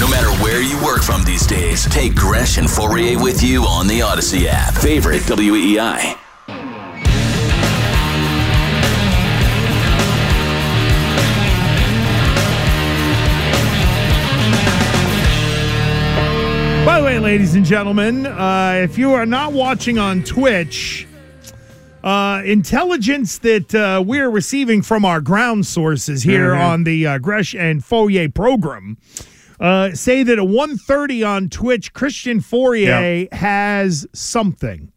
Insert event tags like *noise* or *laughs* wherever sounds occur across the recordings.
No matter where you work from these days, take Gresh and Fauria with you on the Audacy app. Favorite WEI. By the way, ladies and gentlemen, uh, if you are not watching on Twitch, uh, intelligence that uh, we're receiving from our ground sources here Mm-hmm. on the uh, Gresh and Fauria program uh, say that at 1.30 on Twitch, Christian Fauria has something.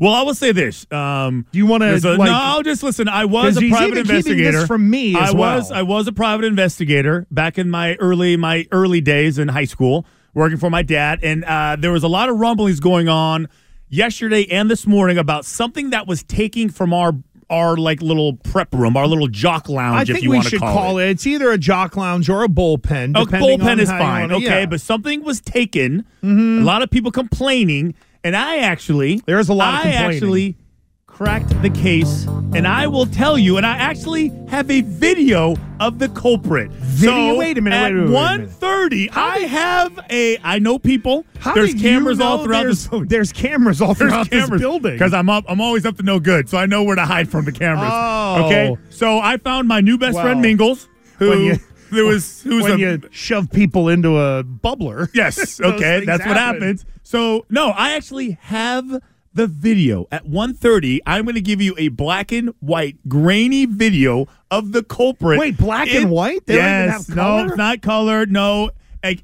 Well, I will say this. Um, Do you want to like? no, just listen. I was a private investigator this from me as I was. I was a private investigator back in my early my early days in high school, working for my dad, and uh, there was a lot of rumblings going on yesterday and this morning about something that was taking from our our like little prep room, our little jock I lounge, if think you we want to should call, call it. It's either a jock lounge or a bullpen. A bullpen is fine, okay, yeah. but something was taken. Mm-hmm. A lot of people complaining, and I actually There's a lot of I actually cracked the case, and I will tell you, and I actually have a video of the culprit. Video? So Wait a minute, At wait a minute, wait a minute. one thirty, I have a. I know people. How there's cameras you know all throughout there's, the. There's cameras all throughout cameras this building. because I'm up. I'm always up to no good, so I know where to hide from the cameras. Oh. Okay, so I found my new best friend Mingles, who there *laughs* was who's when a you shove people into a bubbler. Yes. *laughs* Okay. That's what happens. So no, I actually have the video at 1.30 i'm going to give you a black and white grainy video of the culprit Wait, black and white? They yes have no color? it's not colored no it-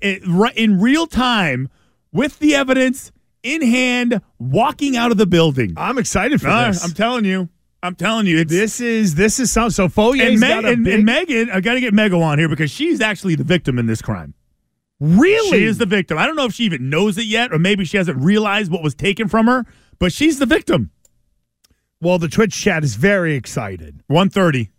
in real time with the evidence in hand walking out of the building I'm excited for Ah, this. i'm telling you i'm telling you it's this is this is so so Foyer's and, Meg- and, big, and Megan, I got to get Megan on here because she's actually the victim in this crime. really She is the victim. I don't know if she even knows it yet, or maybe she hasn't realized what was taken from her, but she's the victim. well. The Twitch chat is very excited. 130.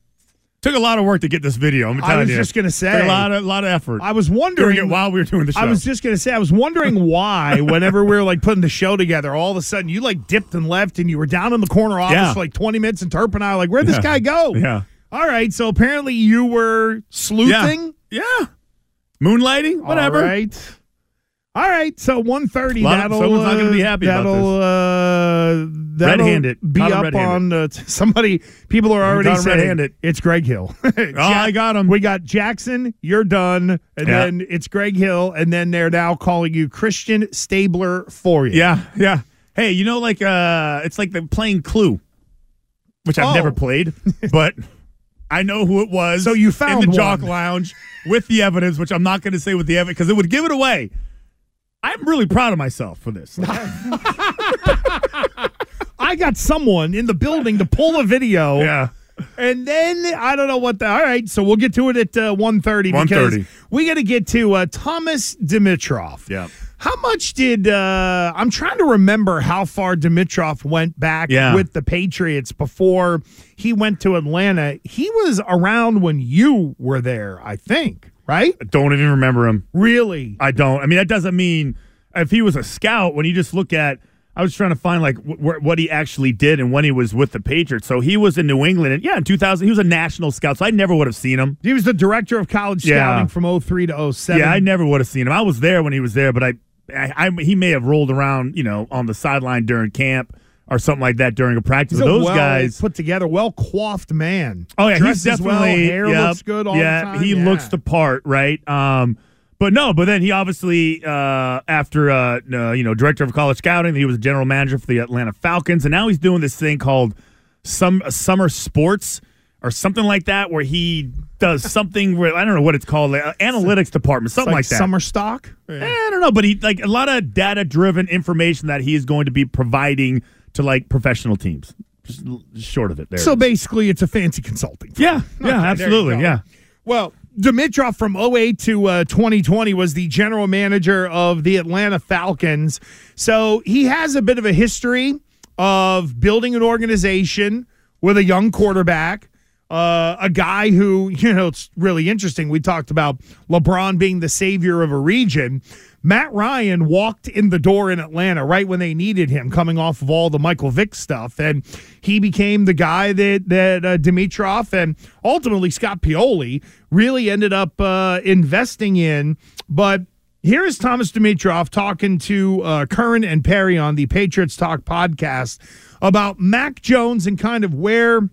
Took a lot of work to get this video. I'm I was you. just gonna Took say. a lot of lot of effort. I was wondering it while we were doing the show. I was just gonna say I was wondering why *laughs* whenever we were like putting the show together, all of a sudden you like dipped and left and you were down in the corner office Yeah. for like 20 minutes and Turp and I were like, where'd this Yeah. guy go? yeah. All right, so apparently you were sleuthing. Yeah. Moonlighting, whatever. All right. All right, so 130 that'll someone's not gonna be uh, happy about that'll, Uh, that'll Red-handed. be up red-handed. on uh, *laughs* somebody people are already saying red-handed. it's Greg Hill. *laughs* oh, I got him. We got Jackson, you're done, and Yeah. then it's Greg Hill, and then they're now calling you Christian Stabler for you. Yeah, yeah. Hey, you know, like uh it's like the playing Clue, which I've Oh. never played, *laughs* but I know who it was. So you found in the Jock. Lounge with the evidence, which I'm not going to say with the evidence because it would give it away. I'm really proud of myself for this. *laughs* I got someone in the building to pull a video. yeah. And then I don't know what the. All right, so we'll get to it at uh, 1.30 because 1:30. we got to get to uh, Thomas Dimitroff. Yeah. How much did uh, I'm trying to remember how far Dimitroff went back Yeah. with the Patriots before he went to Atlanta? He was around when you were there, I think, right? I don't even remember him. Really? I don't. I mean, that doesn't mean if he was a scout, when you just look at, I was trying to find like wh- wh- what he actually did and when he was with the Patriots. So he was in New England. And yeah, in 2000, he was a national scout. So I never would have seen him. He was the director of college Yeah. scouting from 03 to 07. Yeah, I never would have seen him. I was there when he was there, but I, I, I he may have rolled around, you know, on the sideline during camp or something like that during a practice. He's a those well guys, put together, well coiffed man. oh yeah, Dresses he's well, definitely hair yep, looks good all yeah, he Yeah. looks the part, right? Um, but no, but then he obviously uh, after uh, uh, you know director of college scouting, he was general manager for the Atlanta Falcons, and now he's doing this thing called some SumerSports or something like that, where he does *laughs* something where I don't know what it's called, like, uh, analytics department, something like, that. summer stock. Eh, I don't know, but he like a lot of data driven information that he is going to be providing to like professional teams. Just short of it there. So basically, it's a fancy consulting. firm. yeah, yeah, absolutely, yeah. Well, Dimitroff from 08 to uh, 2020 was the general manager of the Atlanta Falcons. So he has a bit of a history of building an organization with a young quarterback. Uh, a guy who, *laughs* you know, it's really interesting. We talked about LeBron being the savior of a region. Matt Ryan walked in the door in Atlanta right when they needed him, coming off of all the Michael Vick stuff, and he became the guy that that uh, Dimitroff and ultimately Scott Pioli really ended up uh, investing in. But Here is Thomas Dimitroff talking to uh, Curran and Perry on the Patriots Talk podcast about Mac Jones and kind of where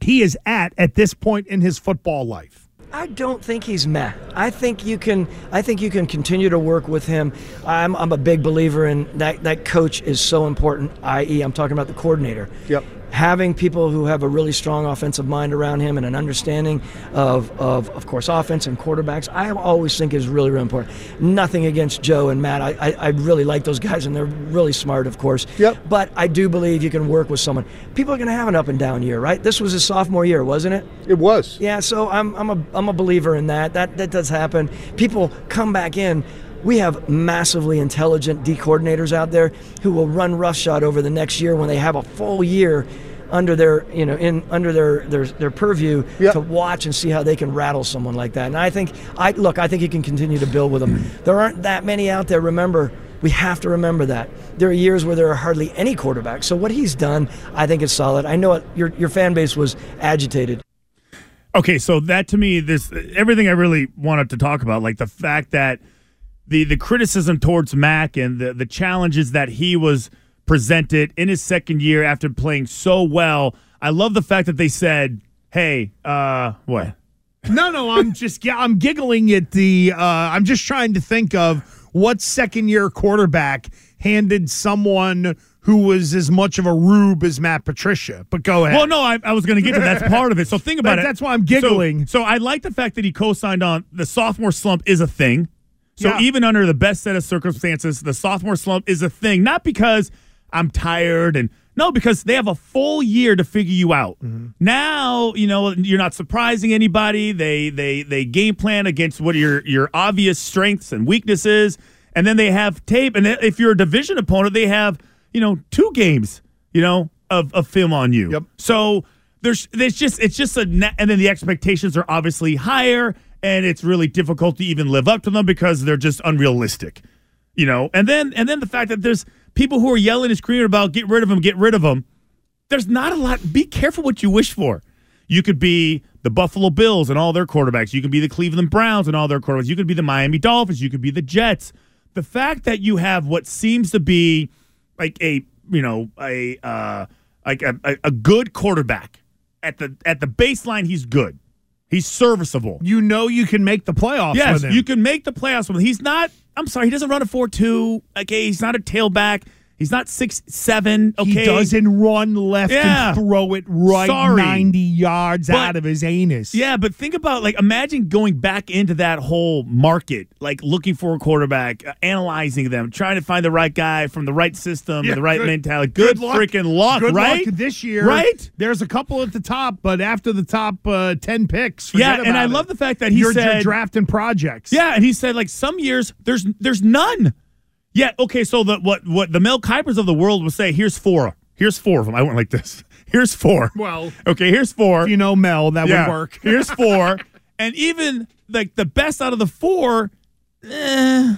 he is at at this point in his football life. I don't think he's meh. I think you can. I think you can continue to work with him. I'm, I'm a big believer in that. That coach is so important. I.e., I'm talking about the coordinator. Yep having people who have a really strong offensive mind around him and an understanding of, of, of course, offense and quarterbacks, I always think is really, really important. Nothing against Joe and Matt. I, I, I, really like those guys, and they're really smart, of course. Yep. But I do believe you can work with someone. People are going to have an up and down year, right? This was his sophomore year, wasn't it? It was. Yeah, so I'm, I'm, a, I'm a believer in that. That, that does happen. People come back in we have massively intelligent D coordinators out there who will run roughshod over the next year when they have a full year under their you know in under their their, their purview yep. to watch and see how they can rattle someone like that. And I think I look, I think he can continue to build with them. Mm. There aren't that many out there. Remember, we have to remember that there are years where there are hardly any quarterbacks. So what he's done, I think is solid. I know it, your your fan base was agitated. Okay, so that to me, this everything I really wanted to talk about, like the fact that the the criticism towards Mac and the the challenges that he was presented in his second year after playing so well. I love the fact that they said, "Hey, uh, what?" No, no, I'm just I'm giggling at the. Uh, I'm just trying to think of what second year quarterback handed someone who was as much of a rube as Matt Patricia. But go ahead. Well, no, I, I was going to get to that. that's *laughs* part of it. So think about it. That's why I'm giggling. So, so, I like the fact that he co-signed on the sophomore slump is a thing. So yeah. even under the best set of circumstances, the sophomore slump is a thing. Not because I'm tired and no, because they have a full year to figure you out. Mm-hmm. Now, you know, you're not surprising anybody. They they they game plan against what your your obvious strengths and weaknesses, and then they have tape. And if you're a division opponent, they have you know two games, you know, of, of film on you. Yep. So there's there's just it's just a and then the expectations are obviously higher, and it's really difficult to even live up to them because they're just unrealistic. You know, and then and then the fact that there's people who are yelling and screaming about get rid of him, get rid of him. There's not a lot. Be careful what you wish for. You could be the Buffalo Bills and all their quarterbacks. You could be the Cleveland Browns and all their quarterbacks. You could be the Miami Dolphins. You could be the Jets. The fact that you have what seems to be like a you know a uh, like a, a good quarterback at the at the baseline, he's good. He's serviceable. You know you can make the playoffs. Yes, you can make the playoffs with him. He's not. I'm sorry, he doesn't run a four two. Okay, he's not a tailback. He's not six seven. Okay, he doesn't run left yeah. and throw it right Sorry. ninety yards but, out of his anus. Yeah, but think about like imagine going back into that whole market, like looking for a quarterback, uh, analyzing them, trying to find the right guy from the right system, yeah, the right good, mentality. Good, good freaking luck, good right? Luck this year, right? There's a couple at the top, but after the top uh, ten picks, yeah, and I it. love the fact that he you're, said you're drafting projects. Yeah, and he said like some years there's there's none. Yeah, okay, so the what what the Mel Kipers of the world would say, here's four. Here's four of them. I went like this. *laughs* Here's four. Well, okay, here's four. you know Mel, that yeah. would work. *laughs* here's four. *laughs* And even like the best out of the four, eh,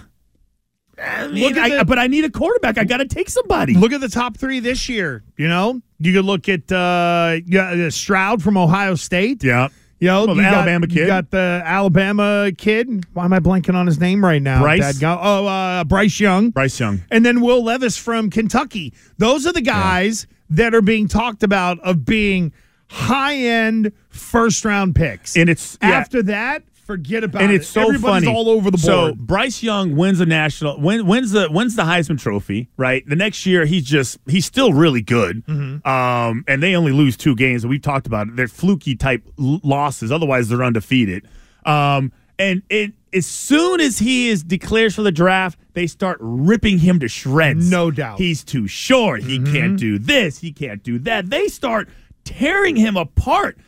I mean, I, the, but I need a quarterback. I got to take somebody. Look at the top three this year. You know, you could look at uh, yeah, Stroud from Ohio State. Yeah. You know, well, you Alabama got, kid. You got the Alabama kid. Why am I blanking on his name right now? Bryce. Oh, uh, Bryce Young. Bryce Young. And then Will Levis from Kentucky. Those are the guys yeah. that are being talked about of being high end first round picks. And it's yeah. after that, forget about it. and it. it's so Everybody's funny. all over the board. So Bryce Young wins the national win, wins the wins the Heisman Trophy. Right, the next year he's just he's still really good. Mm-hmm. Um, and they only lose two games, and we've talked about it. They're fluky type l- losses. Otherwise, they're undefeated. Um, and it as soon as he is declared for the draft, they start ripping him to shreds. No doubt, he's too short. He mm-hmm. can't do this. He can't do that. They start tearing him apart.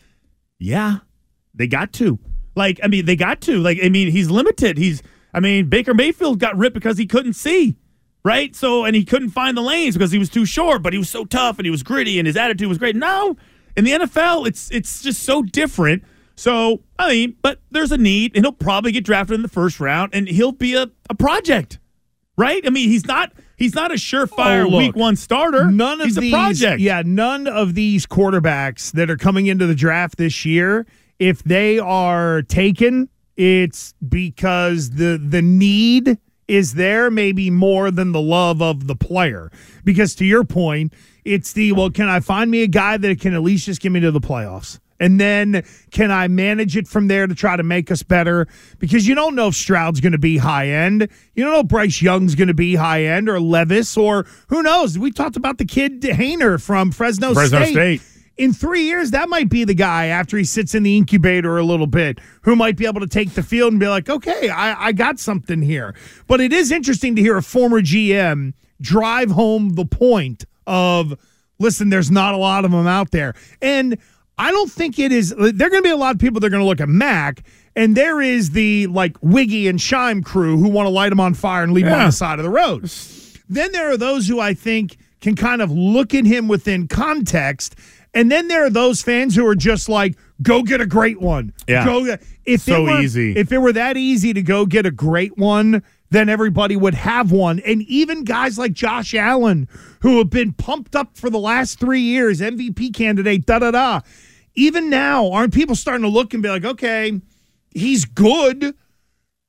Yeah, they got to. Like, I mean, they got to. Like, I mean, he's limited. He's, I mean, Baker Mayfield got ripped because he couldn't see, right? So, and he couldn't find the lanes because he was too short, but he was so tough and he was gritty and his attitude was great. Now, in the NFL, it's it's just so different. So, I mean, but there's a need, and he'll probably get drafted in the first round, and he'll be a, a project, right? I mean, he's not he's not a surefire oh, look, week one starter. None of he's these, a project. Yeah, none of these quarterbacks that are coming into the draft this year if they are taken, it's because the the need is there maybe more than the love of the player. Because to your point, it's the well, can I find me a guy that can at least just get me to the playoffs? And then can I manage it from there to try to make us better? Because you don't know if Stroud's going to be high end. You don't know if Bryce Young's going to be high end or Levis or who knows. We talked about the kid Haener from Fresno, Fresno State. State. In three years, that might be the guy after he sits in the incubator a little bit who might be able to take the field and be like, okay, I, I got something here. But it is interesting to hear a former GM drive home the point of, listen, there's not a lot of them out there. And I don't think it is. There are going to be a lot of people that are going to look at Mac, and there is the like Wiggy and Shime crew who want to light him on fire and leave him on the side of the road. Then there are those who I think can kind of look at him within context, and then there are those fans who are just like, "Go get a great one." Yeah. Go get, if So it were, easy. If it were that easy to go get a great one, then everybody would have one. And even guys like Josh Allen, who have been pumped up for the last three years, MVP candidate, da da da. Even now, aren't people starting to look and be like, okay, he's good.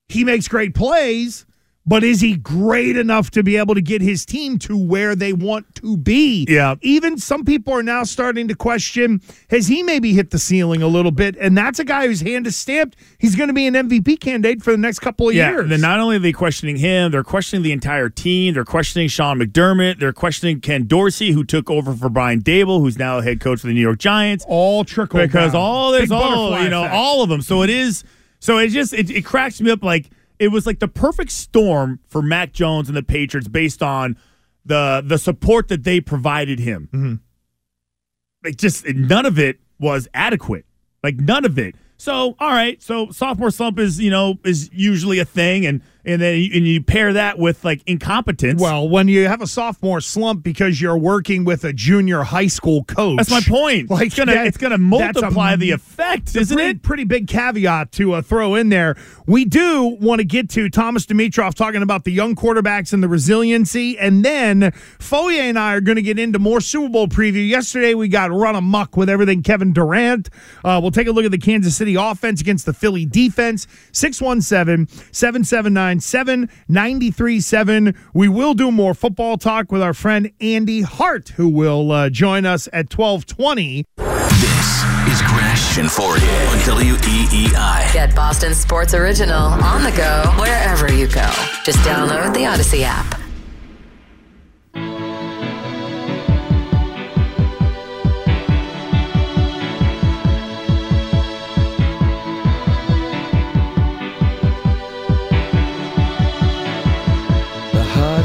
He makes great plays, but is he great enough to be able to get his team to where they want to be? Yeah. Even some people are now starting to question has he maybe hit the ceiling a little bit? And that's a guy whose hand is stamped. He's going to be an MVP candidate for the next couple of Yeah, years. then not only are they questioning him, they're questioning the entire team. They're questioning Sean McDermott. They're questioning Ken Dorsey, who took over for Brian Daboll, who's now head coach for the New York Giants. all trickle because down. all this, Big all you know, effect. all of them. So it is. So it just it, it cracks me up. Like it was like the perfect storm for Mac Jones and the Patriots based on the the support that they provided him. Mm-hmm. Like just none of it was adequate. Like none of it. So all right. So sophomore slump is you know is usually a thing, and and then you, and you pair that with like incompetence. Well, when you have a sophomore slump because you're working with a junior high school coach, that's my point. Like it's gonna that- it's gonna that's a- multiply the effect, isn't pretty, it? Pretty big caveat to uh, throw in there. We do want to get to Thomas Dimitroff talking about the young quarterbacks and the resiliency, and then Foye and I are going to get into more Super Bowl preview. Yesterday we got run amok with everything Kevin Durant. Uh, we'll take a look at the Kansas City offense against the Philly defense. 617-779-7937. We will do more football talk with our friend Andy Hart, who will uh, join us at 1220. This is Gresh and Fauria on WEEI. Get Boston Sports Original on the go wherever you go. Just download the Audacy app.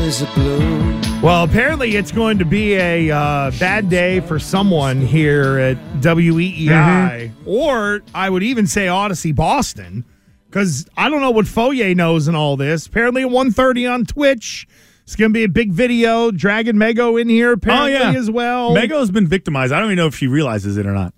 Is a blue. Well, apparently it's going to be a uh, bad day for someone here at WEEI, or I would even say Audacy Boston, because I don't know what Foye knows in all this. Apparently at 1.30 on Twitch, it's going to be a big video. Dragon Mego in here apparently Oh, yeah. as well. Mego's been victimized. I don't even know if she realizes it or not.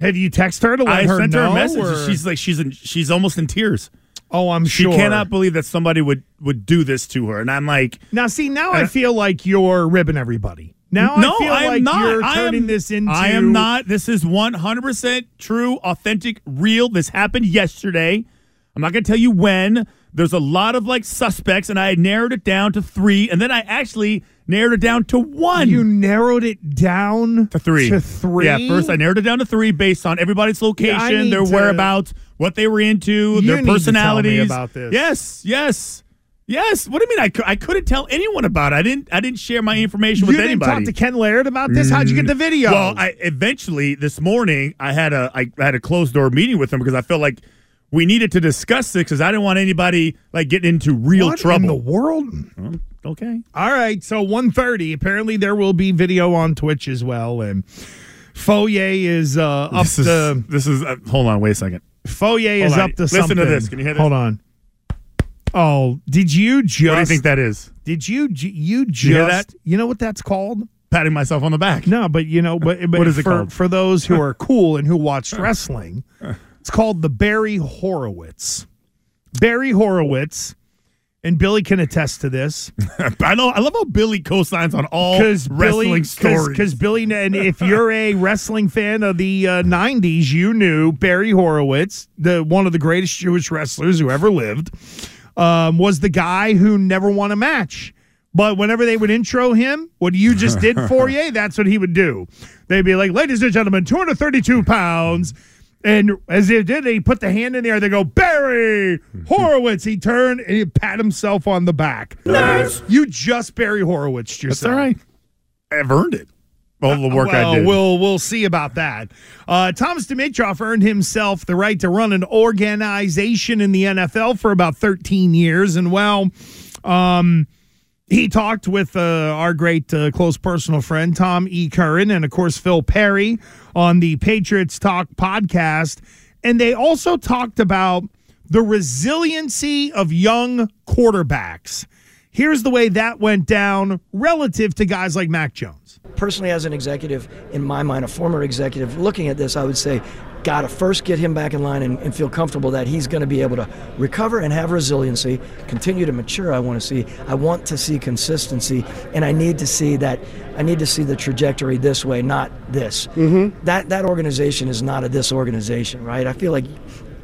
Have you texted her to let I her sent know? her a message. or- She's like she's in, she's almost in tears. Oh, I'm She sure. She cannot believe that somebody would would do this to her. And I'm like, Now, see, now I Uh, feel like you're ribbing everybody. Now no, I feel I am like not. you're I turning am, this into. I am not. This is 100 percent true, authentic, real. This happened yesterday. I'm not going to tell you when. There's a lot of like suspects, and I narrowed it down to three, and then I actually narrowed it down to one. You narrowed it down to three. To three. Yeah, first I narrowed it down to three based on everybody's location, need their to- whereabouts, what they were into, You their need to tell me personalities. about this. Yes, yes, yes. What do you mean? I, I couldn't tell anyone about it. I didn't. I didn't share my information You with didn't anybody. talk to Ken Laird about this. How'd you get the video? Well, I eventually this morning I had a I had a closed door meeting with him because I felt like we needed to discuss this because I didn't want anybody like getting into real what trouble. in the world? okay. All right, so 1.30. Apparently, there will be video on Twitch as well, and Foye is uh, up This is, to this is uh, hold on, wait a second. Foye is on. up to something. Listen to this. Can you hear this? Hold on. Oh, did you just? What do you think that is? Did you? You just? hear that? You know what that's called? Patting myself on the back. No, but you know, but, but What is it for, called? for those who are cool and who watched *laughs* wrestling, it's called the Barry Horowitz. Barry Horowitz, and Billy can attest to this *laughs* I know. I love how Billy co-signs on all wrestling Billy, stories. because Billy, and if you're a wrestling fan of the uh, '90s, you knew Barry Horowitz, the one of the greatest Jewish wrestlers who ever lived. um, was the guy who never won a match. But whenever they would intro him, what you just did, Fauria, *laughs* that's what he would do. They'd be like, ladies and gentlemen, 232 pounds. And as they did, he put the hand in the air. They go, Barry *laughs* Horowitz. He turned and he pat himself on the back. Nice. You just Barry Horowitz yourself. That's all right. I've earned it. All the work well, I did. We'll we'll see about that. Uh, Thomas Dimitroff earned himself the right to run an organization in the NFL for about 13 years, and well, um, he talked with uh, our great uh, close personal friend Tom E. Curran and of course Phil Perry on the Patriots Talk podcast, and they also talked about the resiliency of young quarterbacks. Here's the way that went down relative to guys like Mac Jones. Personally, as an executive, in my mind, a former executive, looking at this, I would say, got to first get him back in line and, and feel comfortable that he's going to be able to recover and have resiliency, continue to mature. I want to see. I want to see consistency, and I need to see that. I need to see the trajectory this way, not this. Mm-hmm. That that organization is not a this organization, right? I feel like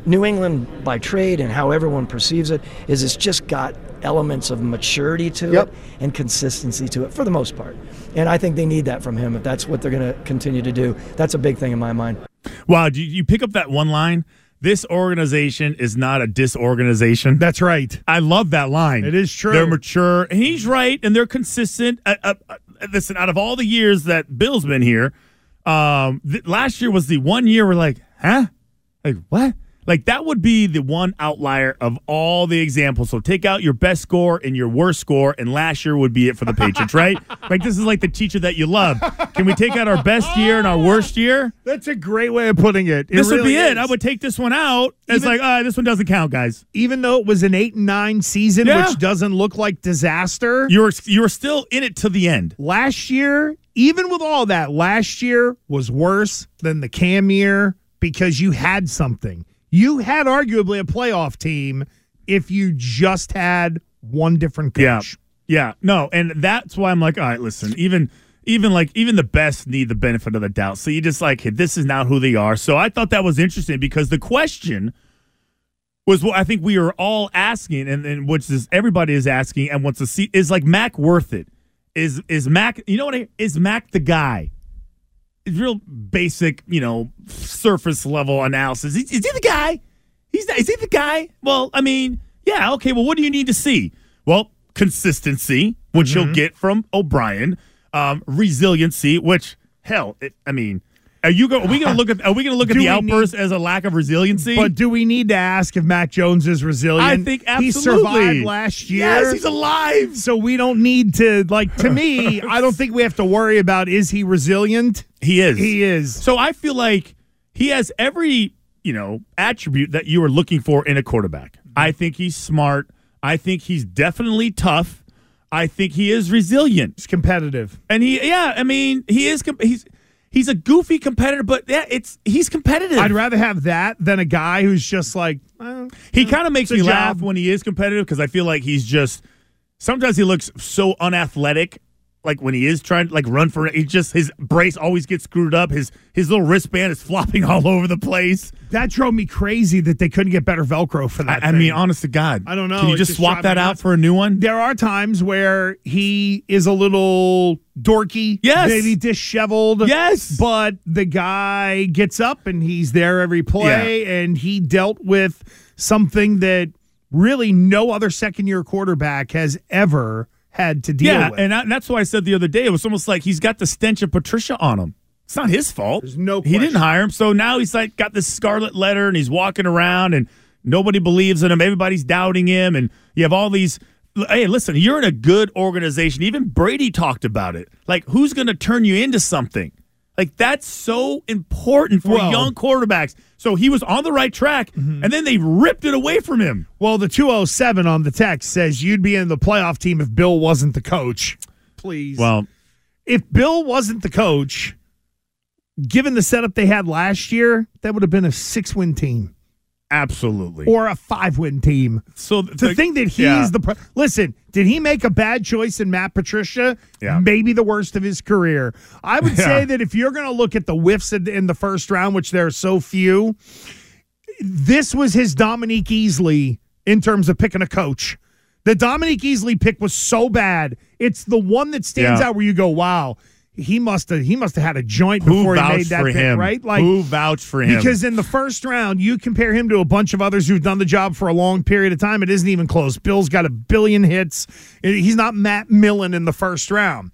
New England, by trade and how everyone perceives it, is it's just got elements of maturity to Yep. it and consistency to it for the most part. And I think they need that from him if that's what they're going to continue to do. That's a big thing in my mind. Wow, do you, you pick up that one line? This organization is not a disorganization. That's right. I love that line. It is true. They're mature, and he's right, and they're consistent. Uh, uh, uh, listen, out of all the years that Bill's been here, um, th- last year was the one year we're like, huh? Like what? Like that would be the one outlier of all the examples. So take out your best score and your worst score, and last year would be it for the Patriots, right? *laughs* Like this is like the teacher that you love. Can we take out our best year and our worst year? That's a great way of putting it. It this would really be it. I would take this one out. It's like, this one doesn't count, guys. even though it was an eight and nine season, Yeah. which doesn't look like disaster. You were you were still in it to the end. last year, even with all that, last year was worse than the Cam year because you had something. You had arguably a playoff team if you just had one different coach. Yeah. Yeah. No, and that's why I'm like, all right, listen, even even like even the best need the benefit of the doubt. So you just like, hey, this is not who they are. So I thought that was interesting because the question was what I think we are all asking, and, and which is everybody is asking, and wants to see is like Mac worth it? Is is Mac? You know what? I, is Mac the guy? Real basic, you know, surface level analysis. Is, is he the guy? He's not, is he the guy? Well, I mean, yeah, okay. Well, what do you need to see? Well, consistency, which you'll get from O'Brien, um, resiliency, which hell, it, I mean, are you go? Are we going to look at? Are we going to look at the outburst as a lack of resiliency? But do we need to ask if Mac Jones is resilient? I think he survived last year. Yes, he's alive. So we don't need to like to me, *laughs* I don't think we have to worry about is he resilient? He is. He is. So I feel like he has every, you know, attribute that you are looking for in a quarterback. I think he's smart. I think he's definitely tough. I think he is resilient. He's competitive. And he yeah, I mean, he is he's he's a goofy competitor, but yeah, it's he's competitive. I'd rather have that than a guy who's just like eh, he kind of makes me laugh when he is competitive because I feel like he's just sometimes he looks so unathletic. Like when he is trying to like run for it, he just his brace always gets screwed up. His his little wristband is *laughs* flopping all over the place. that drove me crazy that they couldn't get better Velcro for that. I, I mean, honest to God, I don't know. Can you just just swap that out for a new one? there are times where he is a little dorky, Yes. maybe disheveled. Yes. but the guy gets up and he's there every play, and he dealt with something that really no other second year quarterback has ever had to deal Yeah, with. and, I, and that's why I said the other day it was almost like he's got the stench of Patricia on him. It's not his fault. There's no He didn't hire him, so now he's like got this scarlet letter and he's walking around and nobody believes in him. Everybody's doubting him, and you have all these. Hey, listen, you're in a good organization. Even Brady talked about it. Like, who's going to turn you into something? Like that's so important for Well- young quarterbacks. So he was on the right track, Mm-hmm. and then they ripped it away from him. well, the 207 on the text says you'd be in the playoff team if Bill wasn't the coach. Please. Well, if Bill wasn't the coach, given the setup they had last year, that would have been a six win team absolutely. or a five win team. so To think that he's yeah. the pro- listen, did he make a bad choice in Matt Patricia? Yeah. Maybe the worst of his career. I would Yeah. say that if you're going to look at the whiffs in, in the first round, which there are so few, this was his Dominique Easley in terms of picking a coach. The Dominique Easley pick was so bad. It's the one that stands Yeah. out where you go, "Wow, he must have he must have had a joint before he made that pick, him? right?" Like Who vouched for him? because in the first round, you compare him to a bunch of others who've done the job for a long period of time. It isn't even close. Bill's got a billion hits. He's not Matt Millen in the first round.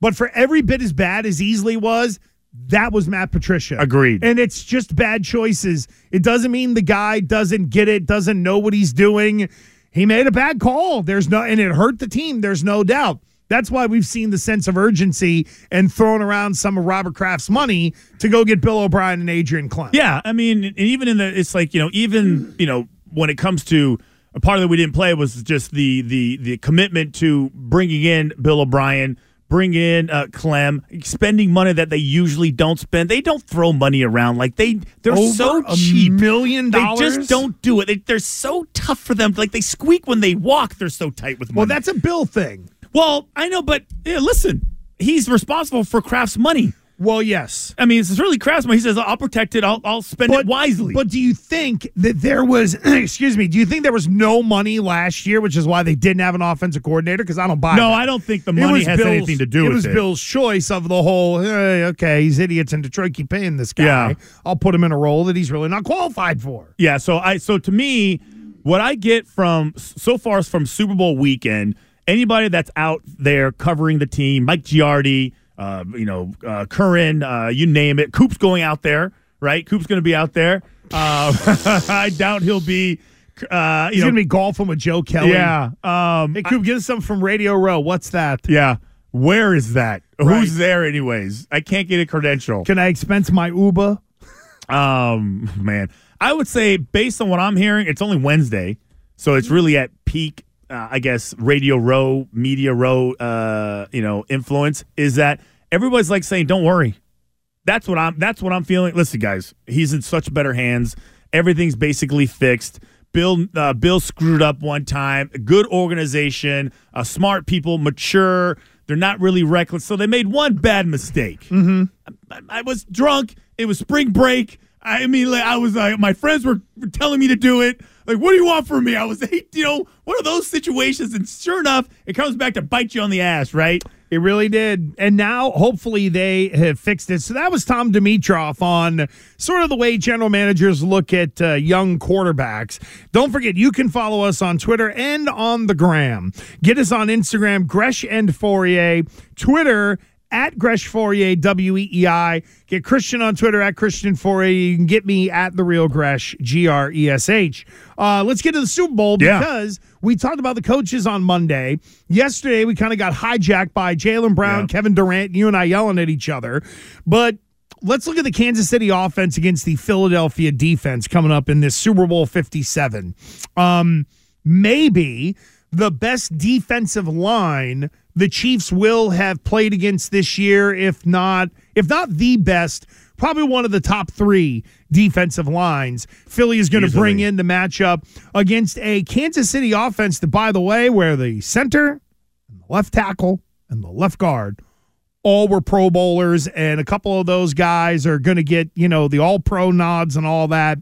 But for every bit as bad as Easley was, that was Matt Patricia. Agreed. And it's just bad choices. It doesn't mean the guy doesn't get it, doesn't know what he's doing. He made a bad call. There's no, and it hurt the team. There's no doubt. That's why we've seen the sense of urgency and throwing around some of Robert Kraft's money to go get Bill O'Brien and Adrian Klemm. Yeah, I mean, and even in the, it's like you know, even you know, when it comes to a part of that we didn't play was just the the the commitment to bringing in Bill O'Brien, bringing in uh, Klemm, spending money that they usually don't spend. They don't throw money around like they they're Over so cheap. million dollars. They just don't do it. They, they're so tough for them. Like they squeak when they walk. They're so tight with money. Well, that's a Bill thing. Well, I know, but yeah, listen, he's responsible for Kraft's money. Well, yes. I mean, it's really Kraft's money. He says, "I'll protect it. I'll, I'll spend it wisely." But do you think that there was, *clears throat* excuse me, do you think there was no money last year, which is why they didn't have an offensive coordinator? Because I don't buy No, that. I don't think the It money was has Bill's- anything to do it with was it. Bill's choice of the whole, hey, okay, he's idiots in Detroit keep paying this guy. Yeah. I'll put him in a role that he's really not qualified for. Yeah, so I so to me, what I get from so far from Super Bowl weekend, anybody that's out there covering the team, Mike Giardi, uh, you know, uh, Curran, uh, you name it. Coop's going out there, right? Coop's going to be out there. Uh, *laughs* I doubt he'll be. Uh, He's know, going to be golfing with Joe Kelly. yeah, um, Hey, Coop, get us something from Radio Row. What's that? yeah. Where is that? Right. Who's there, anyways? I can't get a credential. Can I expense my Uber? Um, man, I would say based on what I'm hearing, it's only Wednesday, so it's really at peak. Uh, I guess radio row, media row, uh, you know, influence is that everybody's like saying, "Don't worry." That's what I'm. That's what I'm feeling. Listen, guys, he's in such better hands. Everything's basically fixed. Bill, uh, Bill screwed up one time. Good organization, uh, smart people, mature. They're not really reckless, so they made one bad mistake. Mm-hmm. I, I was drunk. It was spring break. I mean, like, I was like, my friends were telling me to do it. Like, what do you want from me? I was, *laughs* you know, one of those situations, and sure enough, it comes back to bite you on the ass, right? It really did. And now, hopefully, they have fixed it. So that was Tom Dimitroff on sort of the way general managers look at uh, young quarterbacks. Don't forget, you can follow us on Twitter and on the gram. Get us on Instagram, Gresh and Fauria, Twitter at Gresh Fauria, W E E I. Get Christian on Twitter at Christian Fauria. You can get me at The Real Gresh, G R E S H. Uh, let's get to the Super Bowl Yeah. because we talked about the coaches on Monday. Yesterday, we kind of got hijacked by Jaylen Brown, Yeah. Kevin Durant, you and I yelling at each other. But let's look at the Kansas City offense against the Philadelphia defense coming up in this Super Bowl 57. Um, maybe the best defensive line the Chiefs will have played against this year, if not, if not the best, probably one of the top three defensive lines. Philly is going to bring in to match up against a Kansas City offense that, by the way, where the center, and the left tackle, and the left guard all were Pro Bowlers, and a couple of those guys are going to get, you know, the all pro nods and all that.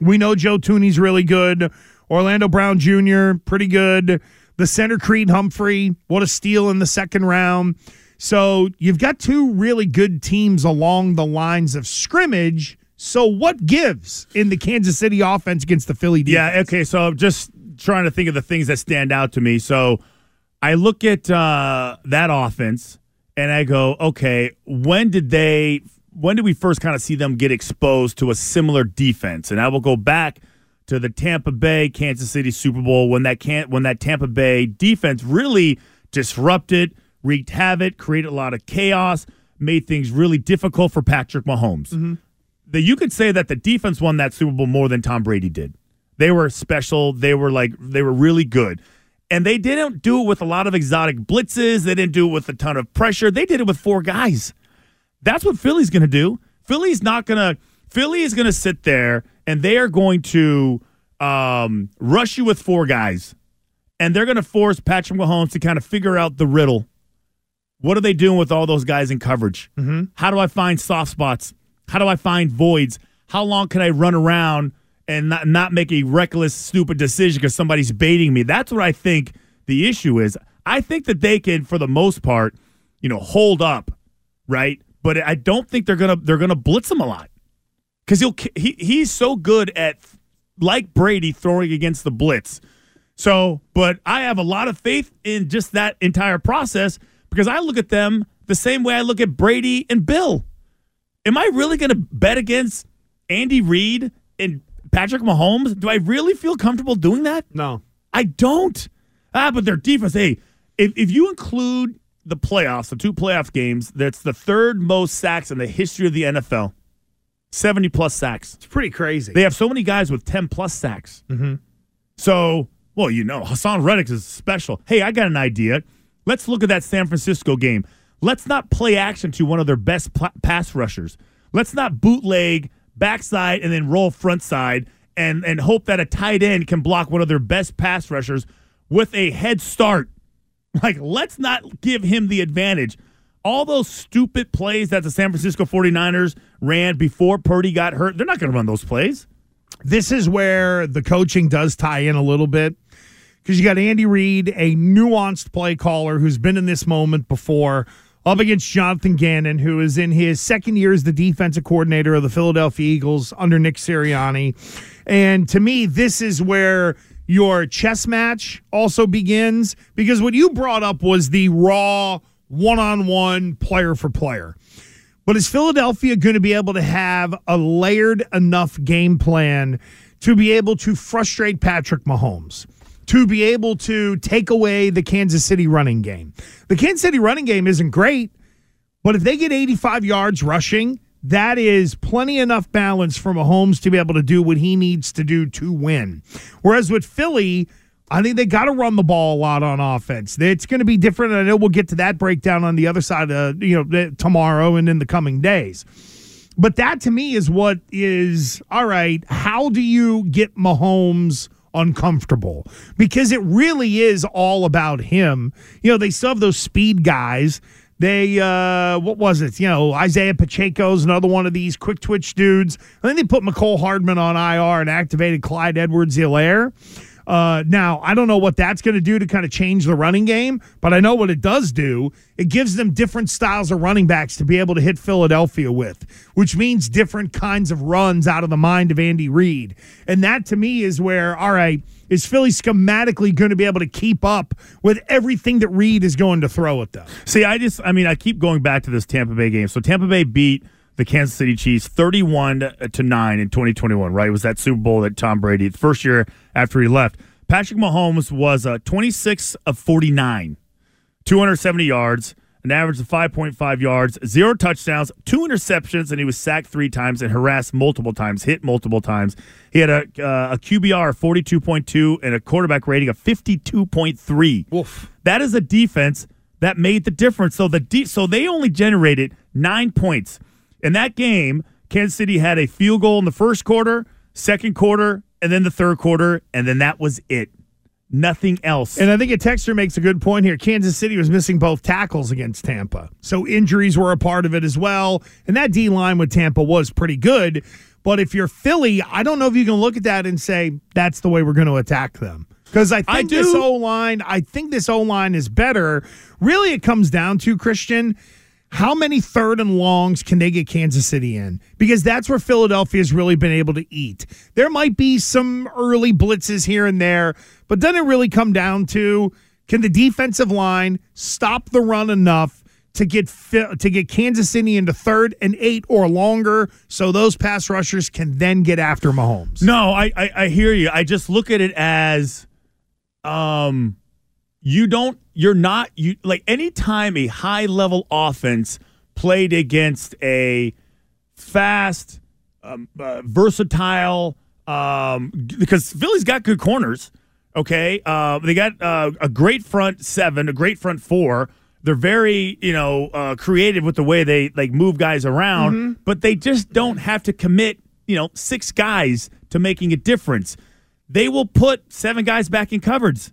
We know Joe Thuney's really good. Orlando Brown Jr., pretty good. The center, Creed Humphrey, what a steal in the second round. So you've got two really good teams along the lines of scrimmage. So what gives in the Kansas City offense against the Philly defense? Yeah. Okay. So I'm just trying to think of the things that stand out to me. So I look at uh, that offense and I go, okay, when did they? When did we first kind of see them get exposed to a similar defense? And I will go back to the Tampa Bay Kansas City Super Bowl when that can when that Tampa Bay defense really disrupted, wreaked havoc, created a lot of chaos, made things really difficult for Patrick Mahomes. Mm-hmm. That you could say that the defense won that Super Bowl more than Tom Brady did. They were special. They were like they were really good. And they didn't do it with a lot of exotic blitzes. They didn't do it with a ton of pressure. They did it with four guys. That's what Philly's going to do. Philly's not going to Philly is going to sit there and they are going to um, rush you with four guys. And they're going to force Patrick Mahomes to kind of figure out the riddle. What are they doing with all those guys in coverage? Mm-hmm. How do I find soft spots? How do I find voids? How long can I run around and not not make a reckless, stupid decision because somebody's baiting me. That's what I think the issue is. I think that they can, for the most part, you know, hold up, right? But I don't think they're gonna they're gonna blitz them a lot because he'll he, he's so good at like Brady throwing against the blitz. So, but I have a lot of faith in just that entire process because I look at them the same way I look at Brady and Bill. Am I really going to bet against Andy Reid and Patrick Mahomes? Do I really feel comfortable doing that? No. I don't. Ah, but their defense, hey, if, if you include the playoffs, the two playoff games, that's the third most sacks in the history of the NFL. 70 plus sacks. It's pretty crazy. They have so many guys with 10 plus sacks. Mm-hmm. So, well, you know, Haason Reddick is special. Hey, I got an idea. Let's look at that San Francisco game. Let's not play action to one of their best pl- pass rushers. Let's not bootleg backside and then roll front side and, and hope that a tight end can block one of their best pass rushers with a head start. *laughs* Like, let's not give him the advantage. All those stupid plays that the San Francisco 49ers ran before Purdy got hurt, they're not going to run those plays. this is where the coaching does tie in a little bit because you got Andy Reid, a nuanced play caller who's been in this moment before, up against Jonathan Gannon, who is in his second year as the defensive coordinator of the Philadelphia Eagles under Nick Sirianni. And to me, this is where your chess match also begins because what you brought up was the raw one on one player for player. But is Philadelphia going to be able to have a layered enough game plan to be able to frustrate Patrick Mahomes? To be able to take away the Kansas City running game. The Kansas City running game isn't great, but if they get 85 yards rushing, that is plenty enough balance for Mahomes to be able to do what he needs to do to win. Whereas with Philly, I think they got to run the ball a lot on offense. It's going to be different. I know we'll get to that breakdown on the other side of you know tomorrow and in the coming days. But that to me is what is all right. How do you get Mahomes uncomfortable? Because it really is all about him. You know, they still have those speed guys. They uh what was it? You know, Isaiah Pacheco's another one of these quick twitch dudes. And then they put Mecole Hardman on IR and activated Clyde Edwards Helaire. Uh, now, I don't know what that's going to do to kind of change the running game, but I know what it does do. It gives them different styles of running backs to be able to hit Philadelphia with, which means different kinds of runs out of the mind of Andy Reid. And that to me is where, all right, is Philly schematically going to be able to keep up with everything that Reid is going to throw at them? See, I just, I mean, I keep going back to this Tampa Bay game. So Tampa Bay beat the Kansas City Chiefs 31 to 9 in 2021, right? It was that Super Bowl that Tom Brady, the first year after he left. Patrick Mahomes was uh, 26 of 49, 270 yards, an average of 5.5 yards, zero touchdowns, two interceptions, and he was sacked three times and harassed multiple times, hit multiple times. He had a, uh, a QBR of 42.2 and a quarterback rating of 52.3. Oof. That is a defense that made the difference. So the de- so they only generated nine points in that game. Kansas City had a field goal in the first quarter, second quarter, and then the third quarter, and then that was it. Nothing else. And I think a texter makes a good point here. Kansas City was missing both tackles against Tampa. So injuries were a part of it as well. And that D line with Tampa was pretty good. But if you're Philly, I don't know if you can look at that and say that's the way we're going to attack them. Because I think I this O line, I think this O line is better. Really, it comes down to Christian. How many third and longs can they get Kansas City in? Because that's where Philadelphia's really been able to eat. There might be some early blitzes here and there, but doesn't it really come down to can the defensive line stop the run enough to get to get Kansas City into third and eight or longer, so those pass rushers can then get after Mahomes? No, I, I I hear you. I just look at it as, um, you don't. You're not. You like anytime a high level offense played against a fast, um, uh, versatile. Um, because Philly's got good corners. Okay, uh, they got uh, a great front seven, a great front four. They're very, you know, uh, creative with the way they like move guys around, but they just don't have to commit, you know, six guys to making a difference. They will put seven guys back in cupboards,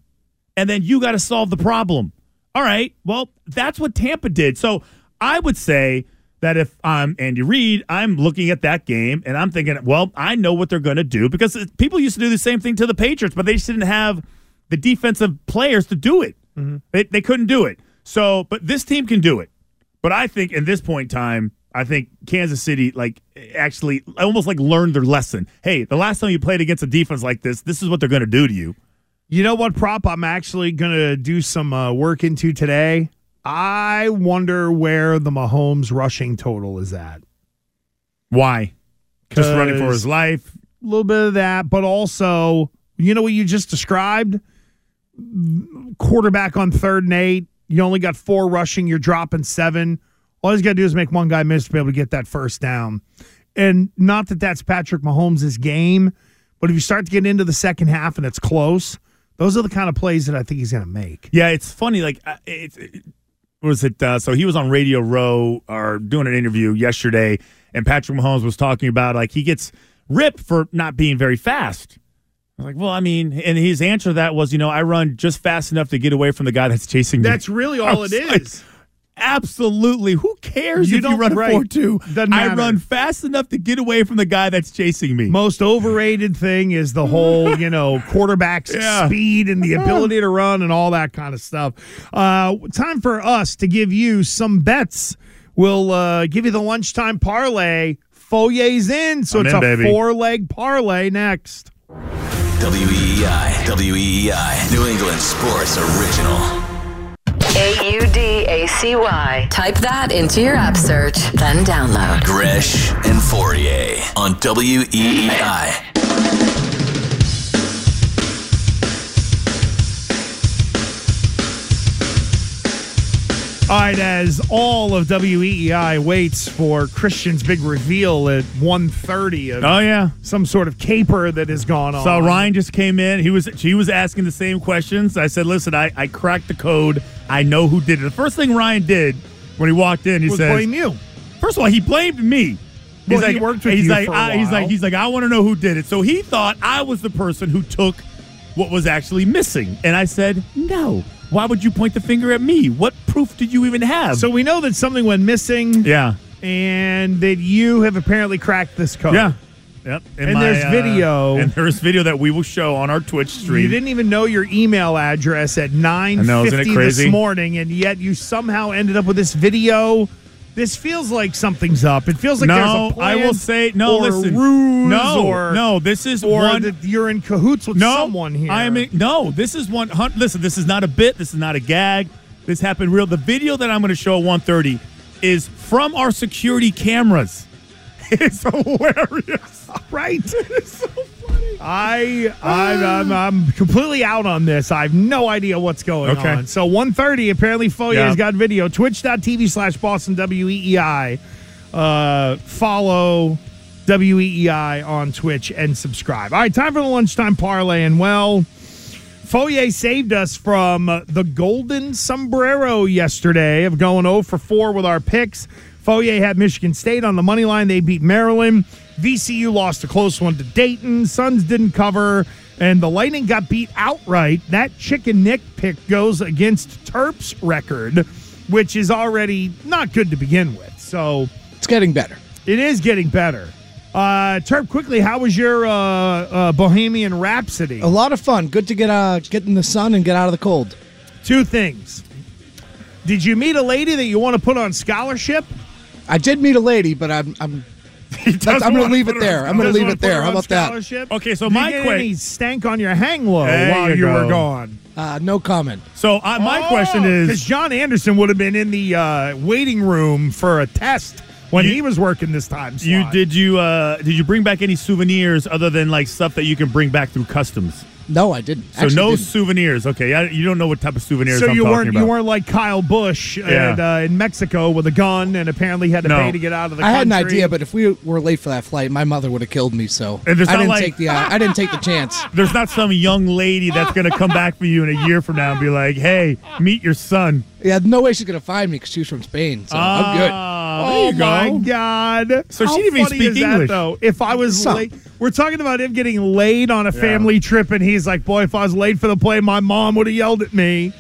and then you got to solve the problem. All right, well, that's what Tampa did. So I would say that if I'm Andy Reid, I'm looking at that game and I'm thinking, well, I know what they're going to do because people used to do the same thing to the Patriots, but they just didn't have the defensive players to do it. Mm-hmm. They, they couldn't do it. So, but this team can do it. But I think in this point in time, I think Kansas City like actually almost like learned their lesson. Hey, the last time you played against a defense like this, this is what they're going to do to you. You know what prop I'm actually going to do some uh, work into today? I wonder where the Mahomes rushing total is at. Why? Just running for his life. A little bit of that, but also, you know what you just described? Quarterback on third and eight. You only got four rushing. You're dropping seven. All he's got to do is make one guy miss to be able to get that first down. And not that that's Patrick Mahomes' game, but if you start to get into the second half and it's close, those are the kind of plays that I think he's going to make. Yeah, it's funny. Like, uh, it's it, what was it? Uh, so he was on Radio Row or doing an interview yesterday, and Patrick Mahomes was talking about like he gets ripped for not being very fast. I was like, well, I mean, and his answer to that was, you know, I run just fast enough to get away from the guy that's chasing me. That's really *laughs* all it like, is. Absolutely. Who cares You if you don't- run a 4 2? Doesn't I run fast enough to get away from the guy that's chasing me. Most overrated thing is the whole, *laughs* you know, quarterback's Yeah. speed and the ability to run and all that kind of stuff. Uh, time for us to give you some bets. We'll uh, give you the lunchtime parlay. Foyer's in, so I'm it's in, a baby. four leg parlay next. WEEI, WEEI, E New England Sports Original. A U D A C Y. Type that into your app search, then download. Gresh and Fauria on WEEI. All right, as all of WEEI waits for Christian's big reveal at 1.30 Oh, yeah. some sort of caper that has gone on. So Ryan just came in. He was he was asking the same questions. I said, "Listen, I, I cracked the code. I know who did it." The first thing Ryan did when he walked in, he was says, blame you. First of all, he blamed me. Well, he worked with he's like, I, he's like, he's like, I want to know who did it. So he thought I was the person who took what was actually missing, and I said, no. Why would you point the finger at me? What proof did you even have? So we know that something went missing. yeah, and that you have apparently cracked this code. yeah, yep. In And there's uh, video. *laughs* and there's video that we will show on our Twitch stream. You didn't even know your email address at nine know, isn't it fifty this morning, and yet you somehow ended up with this video. This feels like something's up. It feels like there's no. I will say no. listen, ruse no, or no. This is or one. that you're in cahoots with no, someone here. I am no. This is one. Listen, this is not a bit. This is not a gag. This happened real. The video that I'm going to show at 1:30 is from our security cameras. It's hilarious, right. *laughs* It's so funny. I I'm, I'm I'm completely out on this. I have no idea what's going Okay. on. So 1.30, apparently Foyer's Yeah. got video. Twitch.tv slash Boston WEEI. Uh, follow WEEI on Twitch and subscribe. All right, time for the lunchtime parlay. And well, Foyer saved us from the golden sombrero yesterday of going 0 for 4 with our picks. Foyer had Michigan State on the money line. They beat Maryland. VCU lost a close one to Dayton. Suns didn't cover. And the Lightning got beat outright. That Chicken Nick pick goes against Terp's record, which is already not good to begin with. So It's getting better. it is getting better. Uh, Terp, quickly, how was your uh, uh, Bohemian Rhapsody? A lot of fun. Good to get uh get in the sun and get out of the cold. Two things. Did you meet a lady that you want to put on scholarship? I did meet a lady, but I'm I'm *laughs* that's, I'm going to leave it there. I'm going to leave it there. How about that? Okay, so Did my you get que- any stank on your hang low There while you you, were gone. Uh, no comment. So uh, my Oh, question because is, John Anderson would have been in the uh, waiting room for a test when You- he was working this time. you did you uh did you bring back any souvenirs other than like stuff that you can bring back through customs? No, I didn't. So Actually no didn't. souvenirs. Okay, I, you don't know what type of souvenirs So I'm you talking weren't about. you weren't like Kyle Busch Yeah. and, uh, in Mexico with a gun and apparently had to No. pay to get out of the I country. had an idea, but if we were late for that flight, my mother would have killed me. So I And there's didn't like- take the uh, I didn't take the chance. *laughs* There's not some young lady that's going to come back for you in a year from now and be like, "Hey, meet your son." Yeah, no way she's going to find me because she's from Spain. So I'm good. There Oh you go. my god! So she didn't even funny speak is that, English. though. If I was Some. late, we're talking about him getting laid on a family trip, and he's like, "Boy, if I was late for the play, my mom would have yelled at me."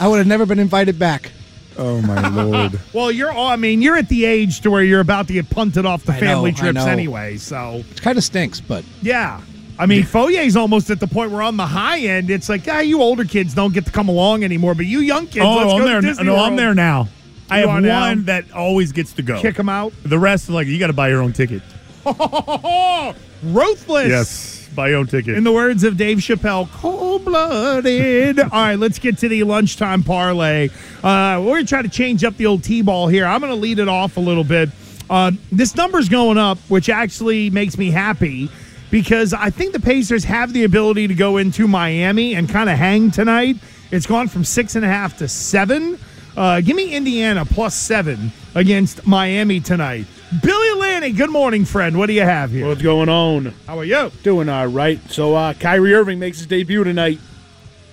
I would have never been invited back. Oh my *laughs* lord! Well, you're. all- I mean, you're at the age to where you're about to get punted off the I family I trips anyway. So It kind of stinks, but yeah. I mean, Foyer's almost at the point where on the high end, it's like, ah, you older kids don't get to come along anymore, but you young kids, let's oh, I'm to there. Disney No, I'm there now. I have are now? one that always gets to go. Kick them out. The rest, like you got to buy your own ticket. *laughs* Ruthless. Yes, buy your own ticket. In the words of Dave Chappelle, cold blooded. All right, let's get to the lunchtime parlay. Uh, we're going to try to change up the old T ball here. I'm going to lead it off a little bit. Uh, this number's going up, which actually makes me happy because I think the Pacers have the ability to go into Miami and kind of hang tonight. It's gone from six and a half to seven. Uh, give me Indiana plus seven against Miami tonight. Billy Lanny, good morning, friend. What do you have here? What's going on? How are you? Doing all right. So uh, Kyrie Irving makes his debut tonight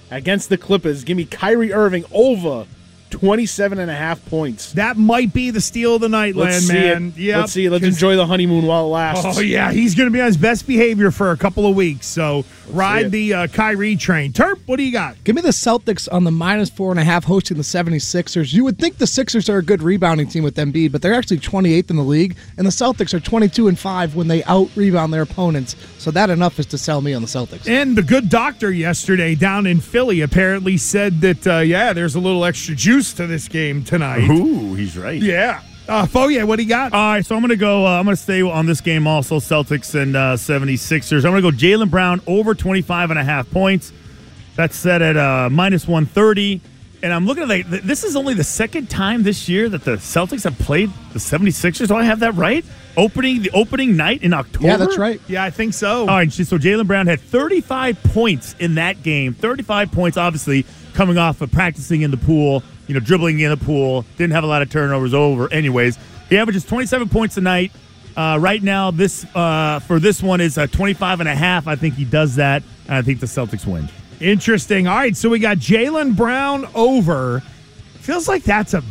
against the Clippers. Give me Kyrie Irving over 27 and a half points. That might be the steal of the night, Let's see man. Yep, Let's see. Let's 'cause- enjoy the honeymoon while it lasts. Oh yeah, he's going to be on his best behavior for a couple of weeks. So ride the uh, Kyrie train. Terp, what do you got? give me the Celtics on the minus four and a half hosting the 76ers. You would think the Sixers are a good rebounding team with Embiid, but they're actually 28th in the league, and the Celtics are 22 and five when they out rebound their opponents. So that enough is to sell me on the Celtics. And the good doctor yesterday down in Philly apparently said that uh, yeah, there's a little extra juice to this game tonight. Ooh, he's right. Yeah. Uh, Foye, what do you got? All right, so I'm going to go. Uh, I'm going to stay on this game also, Celtics and uh, 76ers. I'm going to go Jaylen Brown over 25 and a half points. That's set at uh, minus 130. And I'm looking at like this is only the second time this year that the Celtics have played the 76ers. Do I have that right? Opening the opening night in October. Yeah, that's right. yeah, I think so. All right, so Jaylen Brown had 35 points in that game. 35 points, obviously, coming off of practicing in the pool, you know, dribbling in the pool. Didn't have a lot of turnovers over. Anyways, he averages 27 points a night. Uh, right now, this uh, for this one is uh, 25 and a half. I think he does that, and I think the Celtics win. Interesting. All right, so we got Jaylen Brown over. Feels like that's a.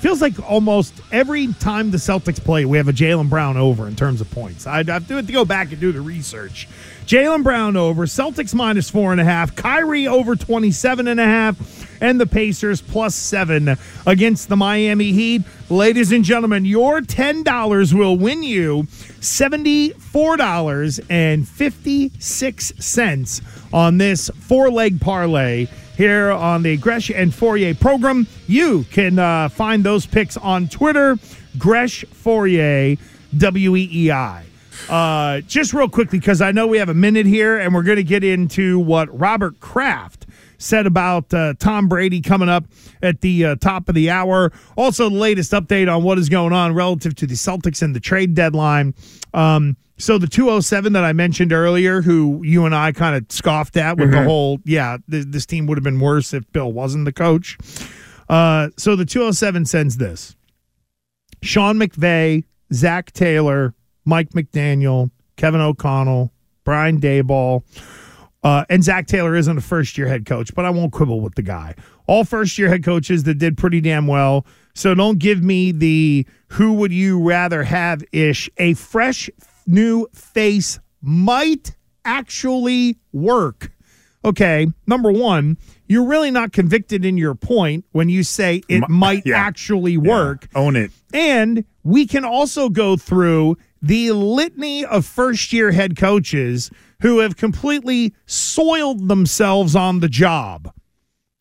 Feels like almost every time the Celtics play, we have a Jaylen Brown over in terms of points. I'd have to go back and do the research. Jaylen Brown over, Celtics minus four and a half, Kyrie over 27 and a half, and the Pacers plus seven against the Miami Heat. Ladies and gentlemen, your $10 will win you $74.56 on this four leg parlay here on the Gresh and Fauria program. You can uh, find those picks on Twitter, Gresh Fauria, W E E I. Uh, just real quickly, because I know we have a minute here, and we're going to get into what Robert Kraft said about uh, Tom Brady coming up at the uh, top of the hour. Also, the latest update on what is going on relative to the Celtics and the trade deadline. Um, so the 207 that I mentioned earlier, who you and I kind of scoffed at with the whole, yeah, th- this team would have been worse if Bill wasn't the coach. Uh, so the 207 sends this Sean McVay, Zac Taylor, Mike McDaniel, Kevin O'Connell, Brian Daboll, uh, and Zac Taylor isn't a first year head coach, but I won't quibble with the guy. All first year head coaches that did pretty damn well. So don't give me the who would you rather have ish. A fresh new face might actually work. Okay, number one, you're really not convicted in your point when you say it might yeah. actually work. Own it. And we can also go through the litany of first year head coaches who have completely soiled themselves on the job.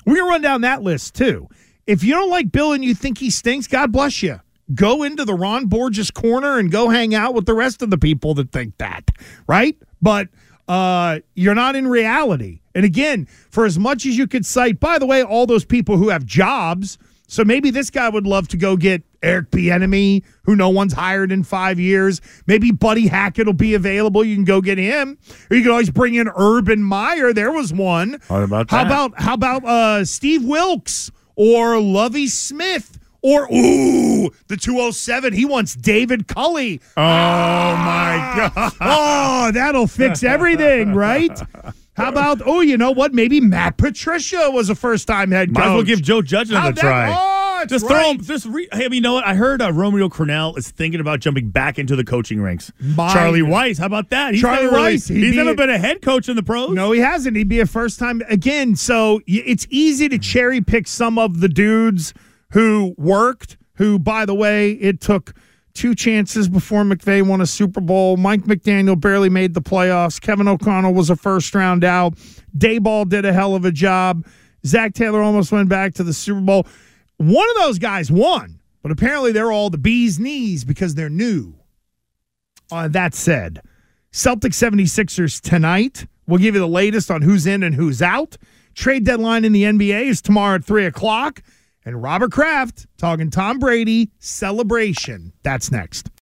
We're going to run down that list too. If you don't like Bill and you think he stinks, God bless you. Go into the Ron Borges corner and go hang out with the rest of the people that think that, right? But uh, you're not in reality. And again, for as much as you could cite, by the way, all those people who have jobs, so maybe this guy would love to go get Eric Bieniemy, who no one's hired in five years. Maybe Buddy Hackett will be available. You can go get him, or you can always bring in Urban Meyer. There was one. How about How about how about uh, Steve Wilks or Lovie Smith? Or ooh, the 207. He wants David Culley. Oh my god. Oh, that'll fix everything, right? How about oh, you know what? Maybe Matt Patricia was a first time head coach. Might as well give Joe Judge another try. Oh, that's just throw right. him. Just re, hey, you know what? I heard uh, Romeo Crennel is thinking about jumping back into the coaching ranks. Charlie Weis, how about that? He's Charlie never Weis, he's be- never been a head coach in the pros. No, he hasn't. He'd be a first time again. So it's easy to cherry pick some of the dudes who worked, who, by the way, it took two chances before McVay won a Super Bowl. Mike McDaniel barely made the playoffs. Kevin O'Connell was a first round out. Daboll did a hell of a job. Zac Taylor almost went back to the Super Bowl. One of those guys won, but apparently they're all the bee's knees because they're new. Uh, that said, Celtics 76ers tonight. We'll give you the latest on who's in and who's out. Trade deadline in the NBA is tomorrow at 3 o'clock. And Robert Kraft talking Tom Brady celebration. That's next.